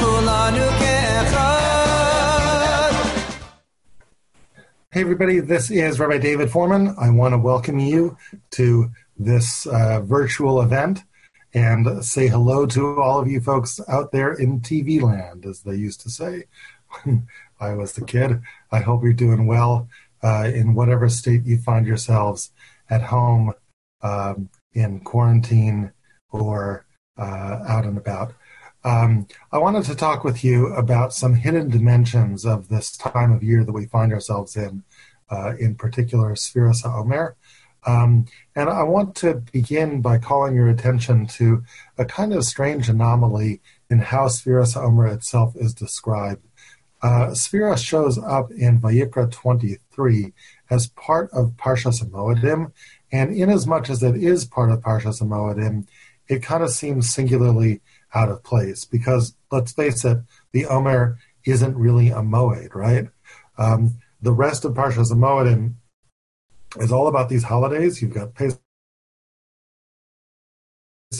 Kulanu Ke'echad Hey everybody, this is Rabbi David Fohrman. I want to welcome you to this uh, virtual event and say hello to all of you folks out there in TV land, as they used to say when I was the kid. I hope you're doing well uh, in whatever state you find yourselves at home, um, in quarantine, or uh, out and about. Um, I wanted to talk with you about some hidden dimensions of this time of year that we find ourselves in, uh, in particular, Sfiras HaOmer. Um, and I want to begin by calling your attention to a kind of strange anomaly in how Sfiras HaOmer itself is described. Uh, Sphira shows up in Vayikra 23 as part of Parshas Moedim, and inasmuch as it is part of Parshas Moedim, it kind of seems singularly out of place because, let's face it, the Omer isn't really a Moed, right? Um, the rest of Parshas Moedim is all about these holidays. You've got Pesach,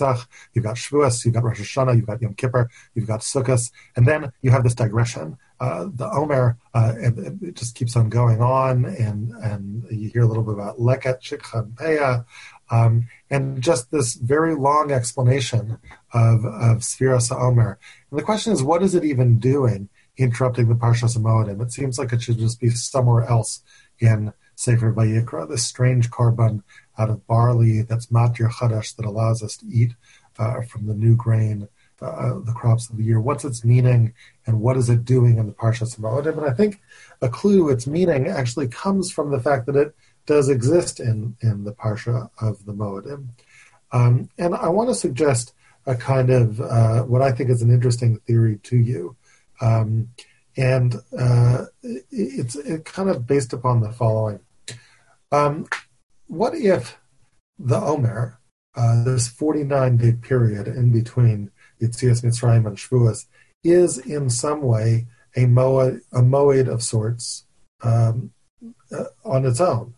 you've got Shavuos, you've got Rosh Hashanah, you've got Yom Kippur, you've got Sukkot, and then you have this digression. Uh, the Omer, uh, and it just keeps on going on, and and you hear a little bit about Leket Shikhan Peah, um, and just this very long explanation of of Sfiras Omer. And the question is, what is it even doing, interrupting the Parshas Moedim? It seems like it should just be somewhere else in Sefer Vayikra, this strange korban out of barley that's matir chadash that allows us to eat uh, from the new grain, uh, the crops of the year. What's its meaning, and what is it doing in the Parshas Moedim? And I think a clue its meaning actually comes from the fact that it does exist in in the parsha of the Moedim. Um, and I want to suggest a kind of uh, what I think is an interesting theory to you. Um, and uh, it's it kind of based upon the following. Um, what if the Omer, uh, this 49 day period in between Yitzias Mitzrayim and Shavuos, is in some way a moed, a moed of sorts um, uh, on its own?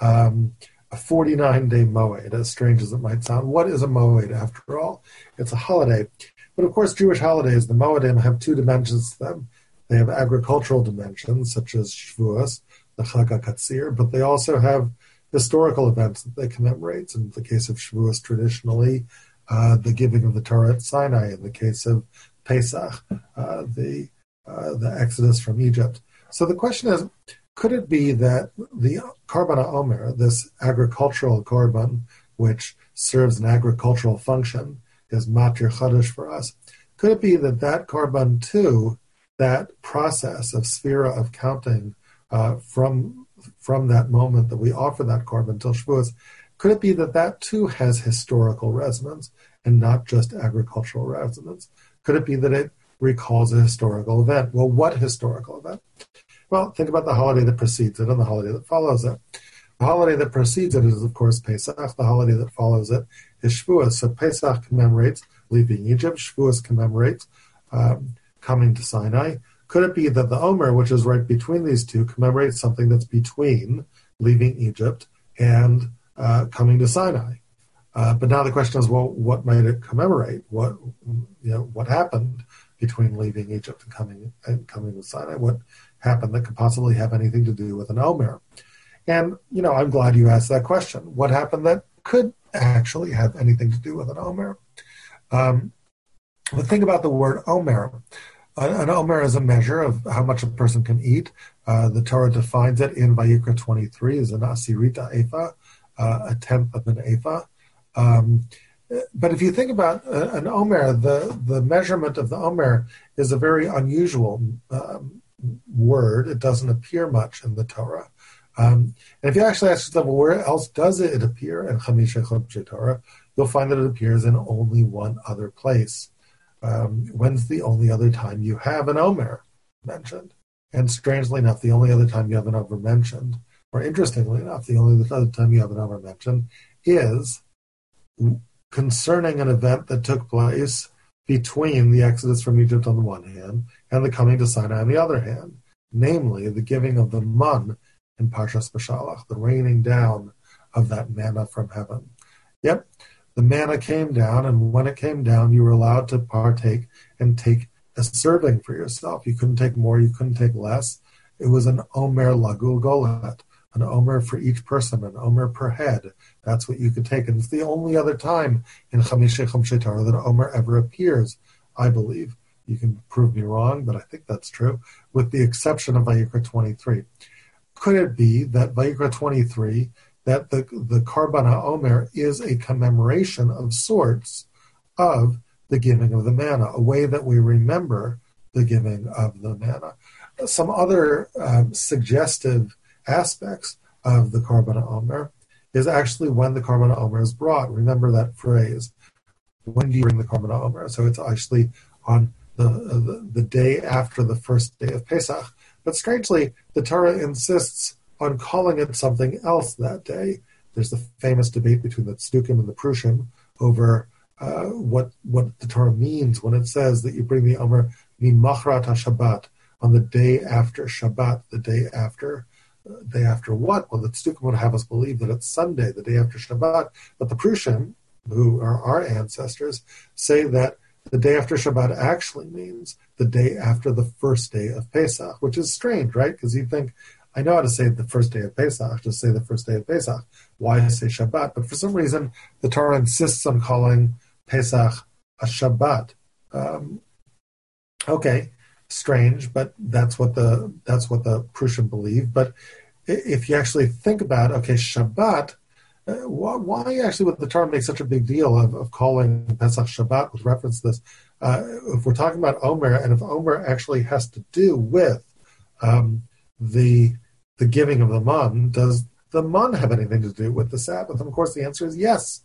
Um, a 49 day moed, as strange as it might sound. What is a moed after all? It's a holiday. But of course, Jewish holidays, the moedim, have two dimensions to them. They have agricultural dimensions, such as Shavuos, the Chag HaKatzir, but they also have historical events that they commemorate. In the case of Shavuos, traditionally, uh, the giving of the Torah at Sinai. In the case of Pesach, uh, the uh, the Exodus from Egypt. So the question is, could it be that the Korban Omer, this agricultural korban, which serves an agricultural function, is matir chadash for us? Could it be that that korban too, that process of sphera of counting uh, from from that moment that we offer that korban till Shavuos, could it be that that too has historical resonance and not just agricultural resonance? Could it be that it recalls a historical event? Well, what historical event? Well, think about the holiday that precedes it and the holiday that follows it. The holiday that precedes it is, of course, Pesach. The holiday that follows it is Shavuos. So Pesach commemorates leaving Egypt. Shavuos commemorates um, coming to Sinai. Could it be that the Omer, which is right between these two, commemorates something that's between leaving Egypt and uh, coming to Sinai? Uh, but now the question is, well, what might it commemorate? What you know, what happened between leaving Egypt and coming and coming to Sinai? What happened that could possibly have anything to do with an Omer? And you know, I'm glad you asked that question. What happened that could actually have anything to do with an Omer? Um, the thing about the word Omer, an omer is a measure of how much a person can eat. Uh, the Torah defines it in Vayikra 23 as an asirita ephah, uh, a tenth of an ephah. Um, but if you think about uh, an omer, the, the measurement of the omer is a very unusual um, word. It doesn't appear much in the Torah. Um, and if you actually ask yourself, well, where else does it appear in Chamisha Chumshei Torah, you'll find that it appears in only one other place um, when's the only other time you have an Omer mentioned? And strangely enough, the only other time you have an Omer mentioned, or interestingly enough, the only other time you have an Omer mentioned is concerning an event that took place between the Exodus from Egypt on the one hand and the coming to Sinai on the other hand, namely the giving of the mun in Parshas Beshalach, the raining down of that manna from heaven. Yep, the manna came down, and when it came down, you were allowed to partake and take a serving for yourself. You couldn't take more, you couldn't take less. It was an omer lagulgolet, an omer for each person, an omer per head. That's what you could take. And it's the only other time in Chamishe Chumshe Torah that omer ever appears, I believe. You can prove me wrong, but I think that's true, with the exception of Vayikra 23. Could it be that Vayikra 23 that the, the Karban HaOmer is a commemoration of sorts of the giving of the manna, a way that we remember the giving of the manna. Some other um, suggestive aspects of the Karban HaOmer is actually when the Karban HaOmer is brought. Remember that phrase, when do you bring the Karban HaOmer? So it's actually on the, the, the day after the first day of Pesach. But strangely, the Torah insists on calling it something else that day. There's the famous debate between the Tzdukim and the Prushim over uh, what what the Torah means when it says that you bring the Omer mimachrat Shabbat on the day after Shabbat, the day after uh, day after what? Well, the Tzdukim would have us believe that it's Sunday, the day after Shabbat, but the Prushim, who are our ancestors, say that the day after Shabbat actually means the day after the first day of Pesach, which is strange, right? Because you think I know how to say the first day of Pesach, just say the first day of Pesach. Why say Shabbat? But for some reason, the Torah insists on calling Pesach a Shabbat. Um, okay, strange, but that's what the that's what the Prushim believe. But if you actually think about, okay, Shabbat, uh, why, why, actually would the Torah make such a big deal of, of calling Pesach Shabbat with reference to this? Uh, if we're talking about Omer, and if Omer actually has to do with um, the the giving of the man, does the man have anything to do with the Sabbath? And of course, the answer is yes.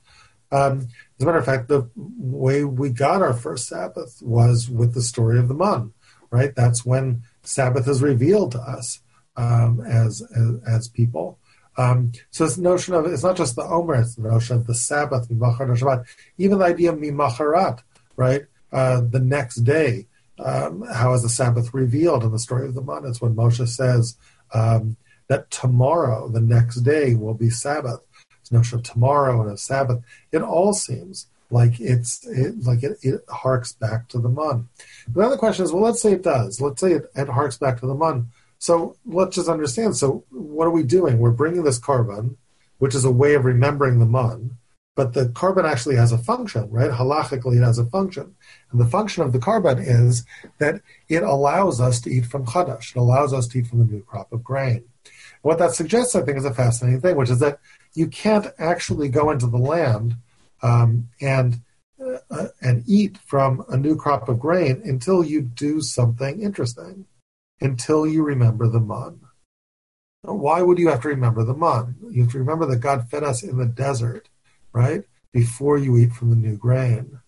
Um, as a matter of fact, the way we got our first Sabbath was with the story of the man, right? That's when Sabbath is revealed to us um, as, as, as people. Um, so this notion of it's not just the Omer, it's the notion of the Sabbath, even the idea of Mimacharat, right? Uh, the next day, um, how is the Sabbath revealed in the story of the man? It's when Moshe says um, that tomorrow, the next day, will be Sabbath. This notion of tomorrow and a Sabbath, it all seems like it's it, like it, it harks back to the then the question is, well, let's say it does. Let's say it, it harks back to the man. So let's just understand. So what are we doing? We're bringing this Karban, which is a way of remembering the man, but the korban actually has a function, right? Halachically, it has a function. And the function of the korban is that it allows us to eat from Chadash. It allows us to eat from the new crop of grain. And what that suggests, I think, is a fascinating thing, which is that you can't actually go into the land um, and uh, and eat from a new crop of grain until you do something interesting, until you remember the man. Why would you have to remember the man? You have to remember that God fed us in the desert, right? Before you eat from the new grain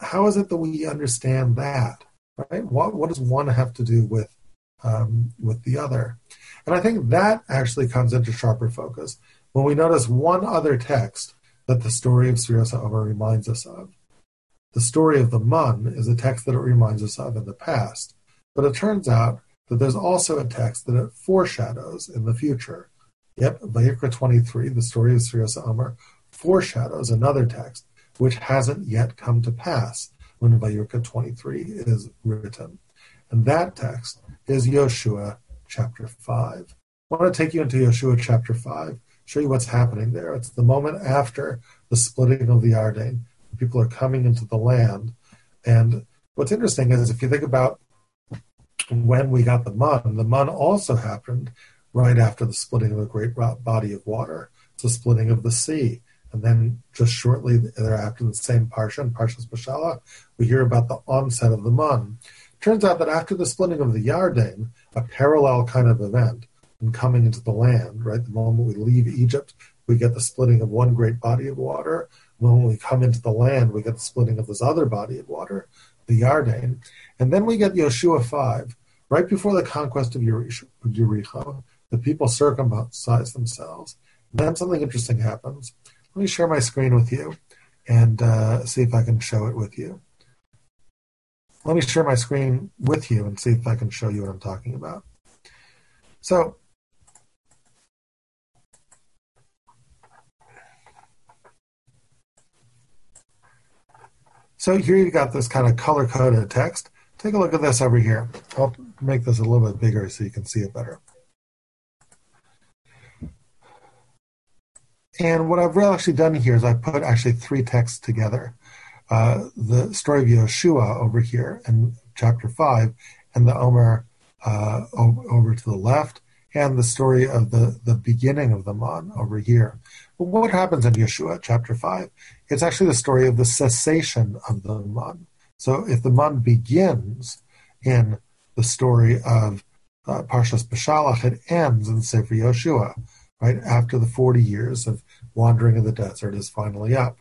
how is it that we understand that? Right? What what does one have to do with um, with the other? And I think that actually comes into sharper focus when we notice one other text that the story of Sfiras HaOmer reminds us of. The story of the Mun is a text that it reminds us of in the past, but it turns out that there's also a text that it foreshadows in the future. Yep, Vayikra 23, the story of Sfiras HaOmer, foreshadows another text which hasn't yet come to pass when Vayikra 23 is written. And that text is Yoshua chapter 5. I want to take you into Yoshua chapter 5, show you what's happening there. It's the moment after the splitting of the Yarden. People are coming into the land. And what's interesting is if you think about when we got the Mun, the Mun also happened right after the splitting of a great body of water. It's the splitting of the sea. And then just shortly thereafter, the same parsha, in Parshas Beshalach, we hear about the onset of the Mun. Turns out that after the splitting of the Yarden, a parallel kind of event in coming into the land, right? The moment we leave Egypt, we get the splitting of one great body of water. When we come into the land, we get the splitting of this other body of water, the Yarden. And then we get Yeshua 5. Right before the conquest of Jericho, the people circumcise themselves. And then something interesting happens. Let me share my screen with you and uh, see if I can show it with you. Let me share my screen with you and see if I can show you what I'm talking about. So, So here you've got this kind of color coded text. Take a look at this over here. I'll make this a little bit bigger so you can see it better. And what I've really actually done here is I put actually three texts together. Uh, the story of Yeshua over here in chapter 5, and the Omer uh, over to the left, and the story of the, the beginning of the Mon over here. But what happens in Yeshua chapter 5? It's actually the story of the cessation of the Mon. So if the Mon begins in the story of uh, Parshas Beshalach, it ends in Sefer Yeshua right after the 40 years of wandering in the desert is finally up.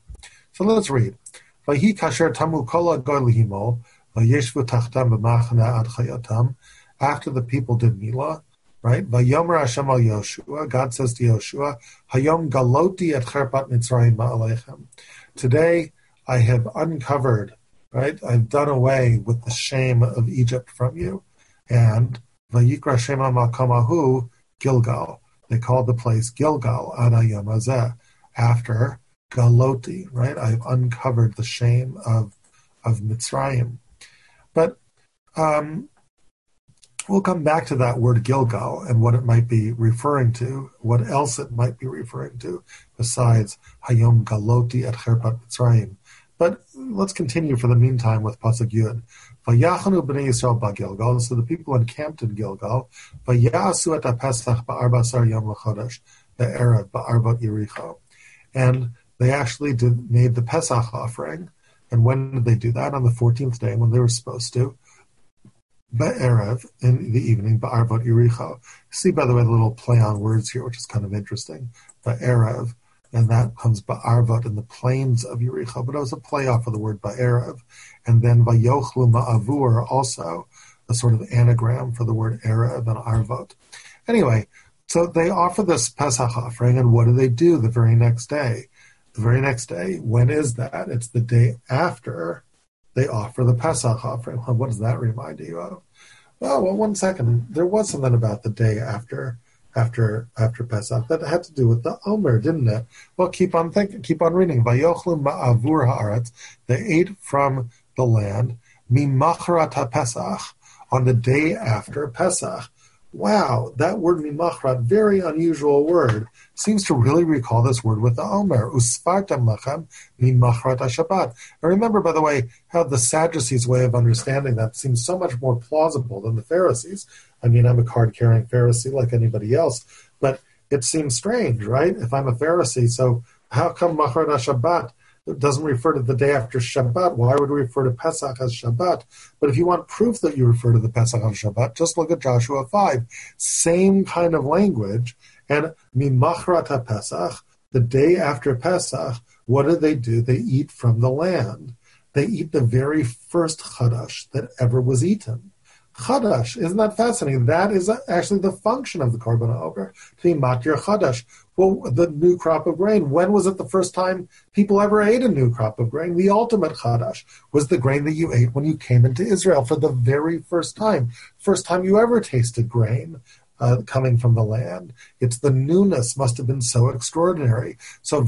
So let's read. Vayhi kasher tamu vayeshvu tachtam b'machana ad. After the people did Milah, right? Hashem al Yoshua, God says to Yoshua, Hayom galoti et cherpat mitzrayim ma'alechem. Today I have uncovered, right? I've done away with the shame of Egypt from you. And Vayikra Shema Makamahu Gilgal. They called the place Gilgal Adayamazeh after Galoti, right? I've uncovered the shame of of Mitzrayim. But um, we'll come back to that word Gilgal and what it might be referring to, what else it might be referring to besides Hayom Galoti at Cherpat Mitzrayim. But let's continue for the meantime with Pasuk Yud. Vayachanu b'nei Yisrael ba'Gilgal. So the people encamped in Gilgal. Vayasu et Pesach ba'arbasar yom l'chodesh be'erev ba'arbat Yericho. And they actually did made the Pesach offering. And when did they do that? On the 14th day when they were supposed to. Be'erev, in the evening, ba'arbat Yericho. See, by the way, the little play on words here, which is kind of interesting. Be'erev and that comes Ba'arvat in the plains of Yericho, but it was a playoff of the word Ba'erev. And then Vayochlu Ma'avur, also a sort of anagram for the word Erev and Arvot. Anyway, so they offer this Pesach offering, and what do they do the very next day? The very next day, when is that? It's the day after they offer the Pesach offering. What does that remind you of? Oh, well, one second. There was something about the day after after after Pesach that had to do with the Omer, didn't it? Well, keep on thinking, keep on reading. Vayochlu ma'avur haaretz. They ate from the land. Mimachrat Pesach on the day after Pesach. Wow, that word mimachrat, very unusual word, seems to really recall this word with the Omer. Uspartam lachem mimachrat Shabbat. And remember, by the way, how the Sadducees' way of understanding that seems so much more plausible than the Pharisees. I mean, I'm a card carrying Pharisee like anybody else, but it seems strange, right? If I'm a Pharisee, so how come Machar Shabbat doesn't refer to the day after Shabbat? Why would we refer to Pesach as Shabbat? But if you want proof that you refer to the Pesach as Shabbat, just look at Joshua 5. Same kind of language. And Mimachrata Pesach, the day after Pesach, what do they do? They eat from the land. They eat the very first chadash that ever was eaten. Chadash. Isn't that fascinating? That is actually the function of the Korban Omer, to be matir Chadash. Well, the new crop of grain. When was it the first time people ever ate a new crop of grain? The ultimate Chadash was the grain that you ate when you came into Israel for the very first time. First time you ever tasted grain uh, coming from the land. It's the newness must have been so extraordinary. So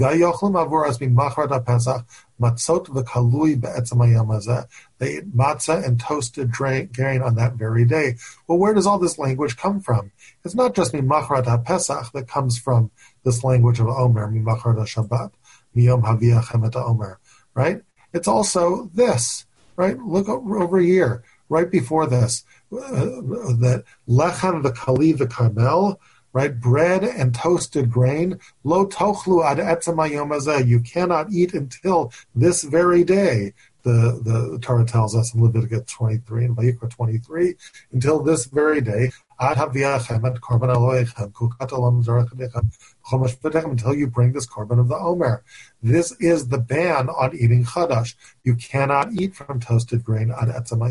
Matzot v'kalui be'etzem They ate matzah and toasted grain on that very day. Well, where does all this language come from? It's not just Mimachrat Pesach that comes from this language of Omer, Mimachrat Shabbat, Miyom Haviyachem et Omer, right? It's also this, right? Look over here, right before this uh, that lechem v'kali v'karmel, right? Bread and toasted grain. Lo tochlu ad You cannot eat until this very day. The, the Torah tells us in Leviticus 23 and Vayikra 23, until this very day, until you bring this korban of the Omer. This is the ban on eating chadash. You cannot eat from toasted grain ad etzem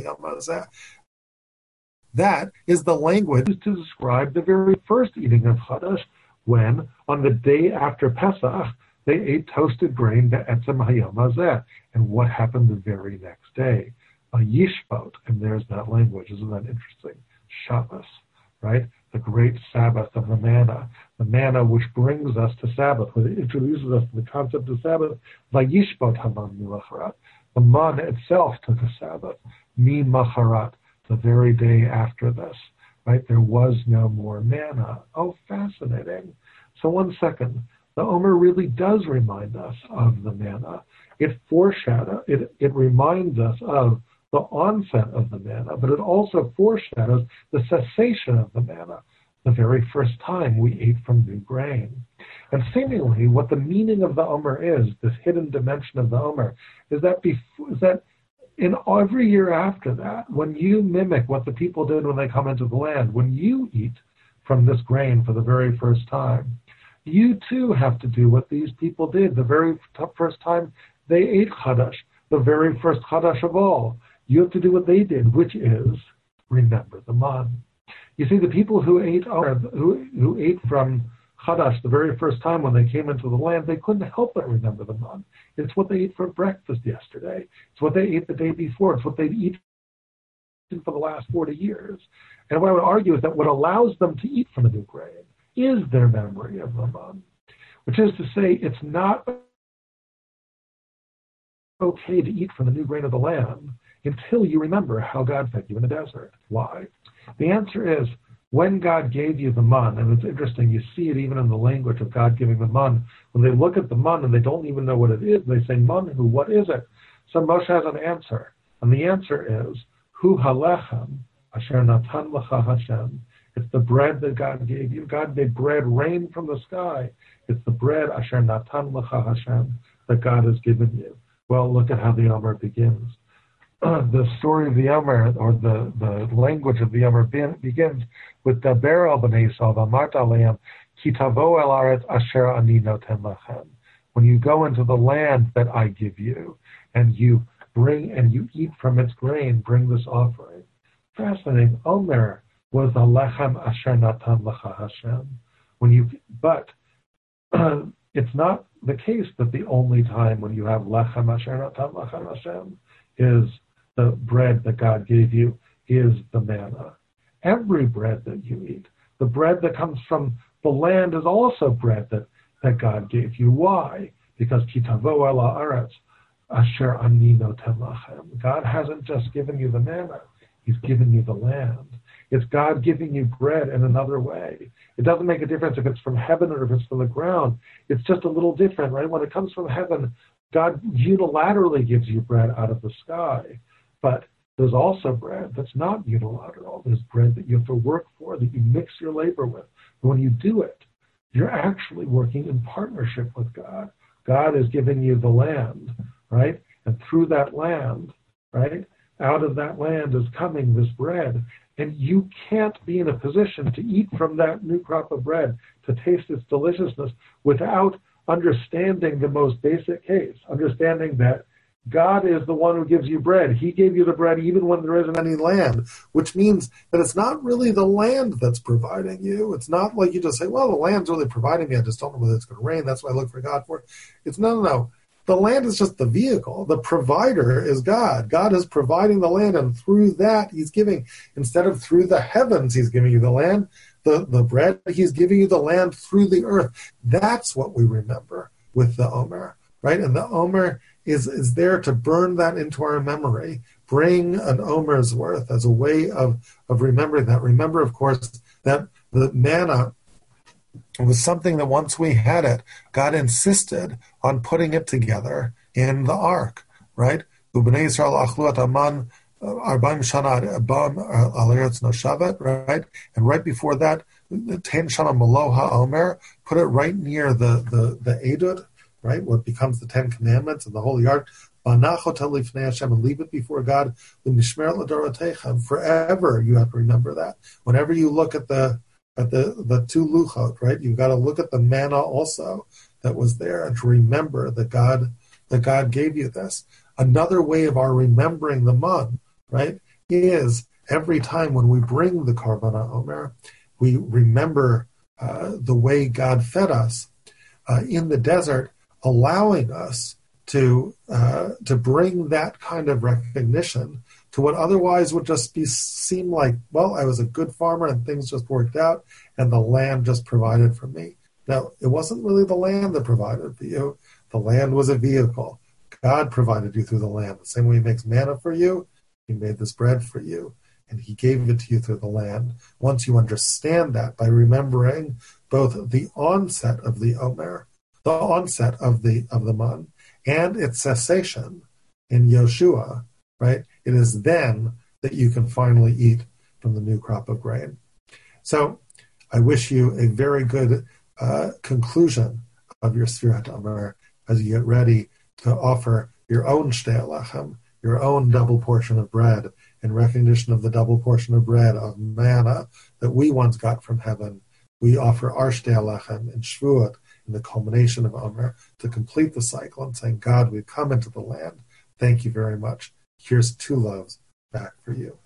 that is the language to describe the very first eating of Chadash, when, on the day after Pesach, they ate toasted grain be'etzem hayom And what happened the very next day? A yishbot, and there's that language. Isn't that interesting? Shabbos, right? The great Sabbath of the manna. The manna which brings us to Sabbath, which introduces us to the concept of Sabbath. Vayishbot hamam milachrat. The man itself to the Sabbath. Mi macharat, the very day after this. Right? There was no more manna. Oh, fascinating. So one second. The Omer really does remind us of the manna. It foreshadows, it, it reminds us of the onset of the manna, but it also foreshadows the cessation of the manna, the very first time we ate from new grain. And seemingly, what the meaning of the Omer is, this hidden dimension of the Omer, is that, before, is that in every year after that, when you mimic what the people did when they come into the land, when you eat from this grain for the very first time, you too have to do what these people did the very first time they ate Chadash, the very first Chadash of all. You have to do what they did, which is remember the man. You see, the people who ate who, who ate from Chadash the very first time when they came into the land, they couldn't help but remember the man. It's what they ate for breakfast yesterday. It's what they ate the day before. It's what they've eaten for the last 40 years. And what I would argue is that what allows them to eat from the new grain is their memory of the man, which is to say, it's not okay to eat from the new grain of the land until you remember how God fed you in the desert. Why? The answer is when God gave you the man, and it's interesting, you see it even in the language of God giving the man. When they look at the man and they don't even know what it is, they say, man who? what is it? So Moshe has an answer. And the answer is, Hu halechem asher natan lecha Hashem. It's the bread that God gave you. God made bread rain from the sky. It's the bread asher natan lecha Hashem that God has given you. Well, look at how the Omer begins. The story of the Omer, or the, the language of the Omer, begins with the Beryl b'nei Yisrael, Amart aleim, ki el asher ani lachem. When you go into the land that I give you, and you bring and you eat from its grain, bring this offering. Fascinating. Omer was the lechem asher natan lecha Hashem. When you, but it's not the case that the only time when you have lechem asher natan lechem Hashem is the bread that God gave you is the manna. Every bread that you eat, the bread that comes from the land is also bread that, that God gave you. Why? Because kitavo aretz asher temachem. God hasn't just given you the manna; He's given you the land. It's God giving you bread in another way. It doesn't make a difference if it's from heaven or if it's from the ground. It's just a little different, right? When it comes from heaven, God unilaterally gives you bread out of the sky. But there's also bread that's not unilateral. There's bread that you have to work for, that you mix your labor with. But when you do it, you're actually working in partnership with God. God is giving you the land, right? And through that land, right, out of that land is coming this bread. And you can't be in a position to eat from that new crop of bread, to taste its deliciousness, without understanding the most basic case, understanding that God is the one who gives you bread. He gave you the bread even when there isn't any land, which means that it's not really the land that's providing you. It's not like you just say, well, the land's really providing me. I just don't know whether it's going to rain. That's why I look for God for it. It's no, no, no. The land is just the vehicle. The provider is God. God is providing the land, and through that, He's giving, instead of through the heavens, He's giving you the land, the, the bread, He's giving you the land through the earth. That's what we remember with the Omer, right? And the Omer is, is there to burn that into our memory, bring an Omer's worth as a way of, of remembering that. Remember, of course, that the manna was something that once we had it, God insisted on putting it together in the ark, right? Uh, right? And right before that, ten shana maloha omer, put it right near the the the edud, right? What becomes the Ten Commandments and the Holy Ark. Hashem, And leave it before God. Forever, you have to remember that. Whenever you look at the at the the two luchot, right? You've got to look at the manna also that was there and to remember that God that God gave you this. Another way of our remembering the man, right, is every time when we bring the Karban HaOmer, we remember uh, the way God fed us uh, in the desert allowing us to uh, to bring that kind of recognition to what otherwise would just be seem like well I was a good farmer and things just worked out and the land just provided for me. Now it wasn't really the land that provided for you. The land was a vehicle. God provided you through the land. The same way He makes manna for you, He made this bread for you, and He gave it to you through the land. Once you understand that by remembering both the onset of the Omer, the onset of the of the man, and its cessation in Yoshua, right? It is then that you can finally eat from the new crop of grain. So I wish you a very good uh, conclusion of your Sfirat Omer as you get ready to offer your own shtei your own double portion of bread, in recognition of the double portion of bread of manna that we once got from heaven. We offer our shtei in Shvuot, in the culmination of Omer, to complete the cycle and saying, God, we've come into the land. Thank you very much. Here's two loves back for you.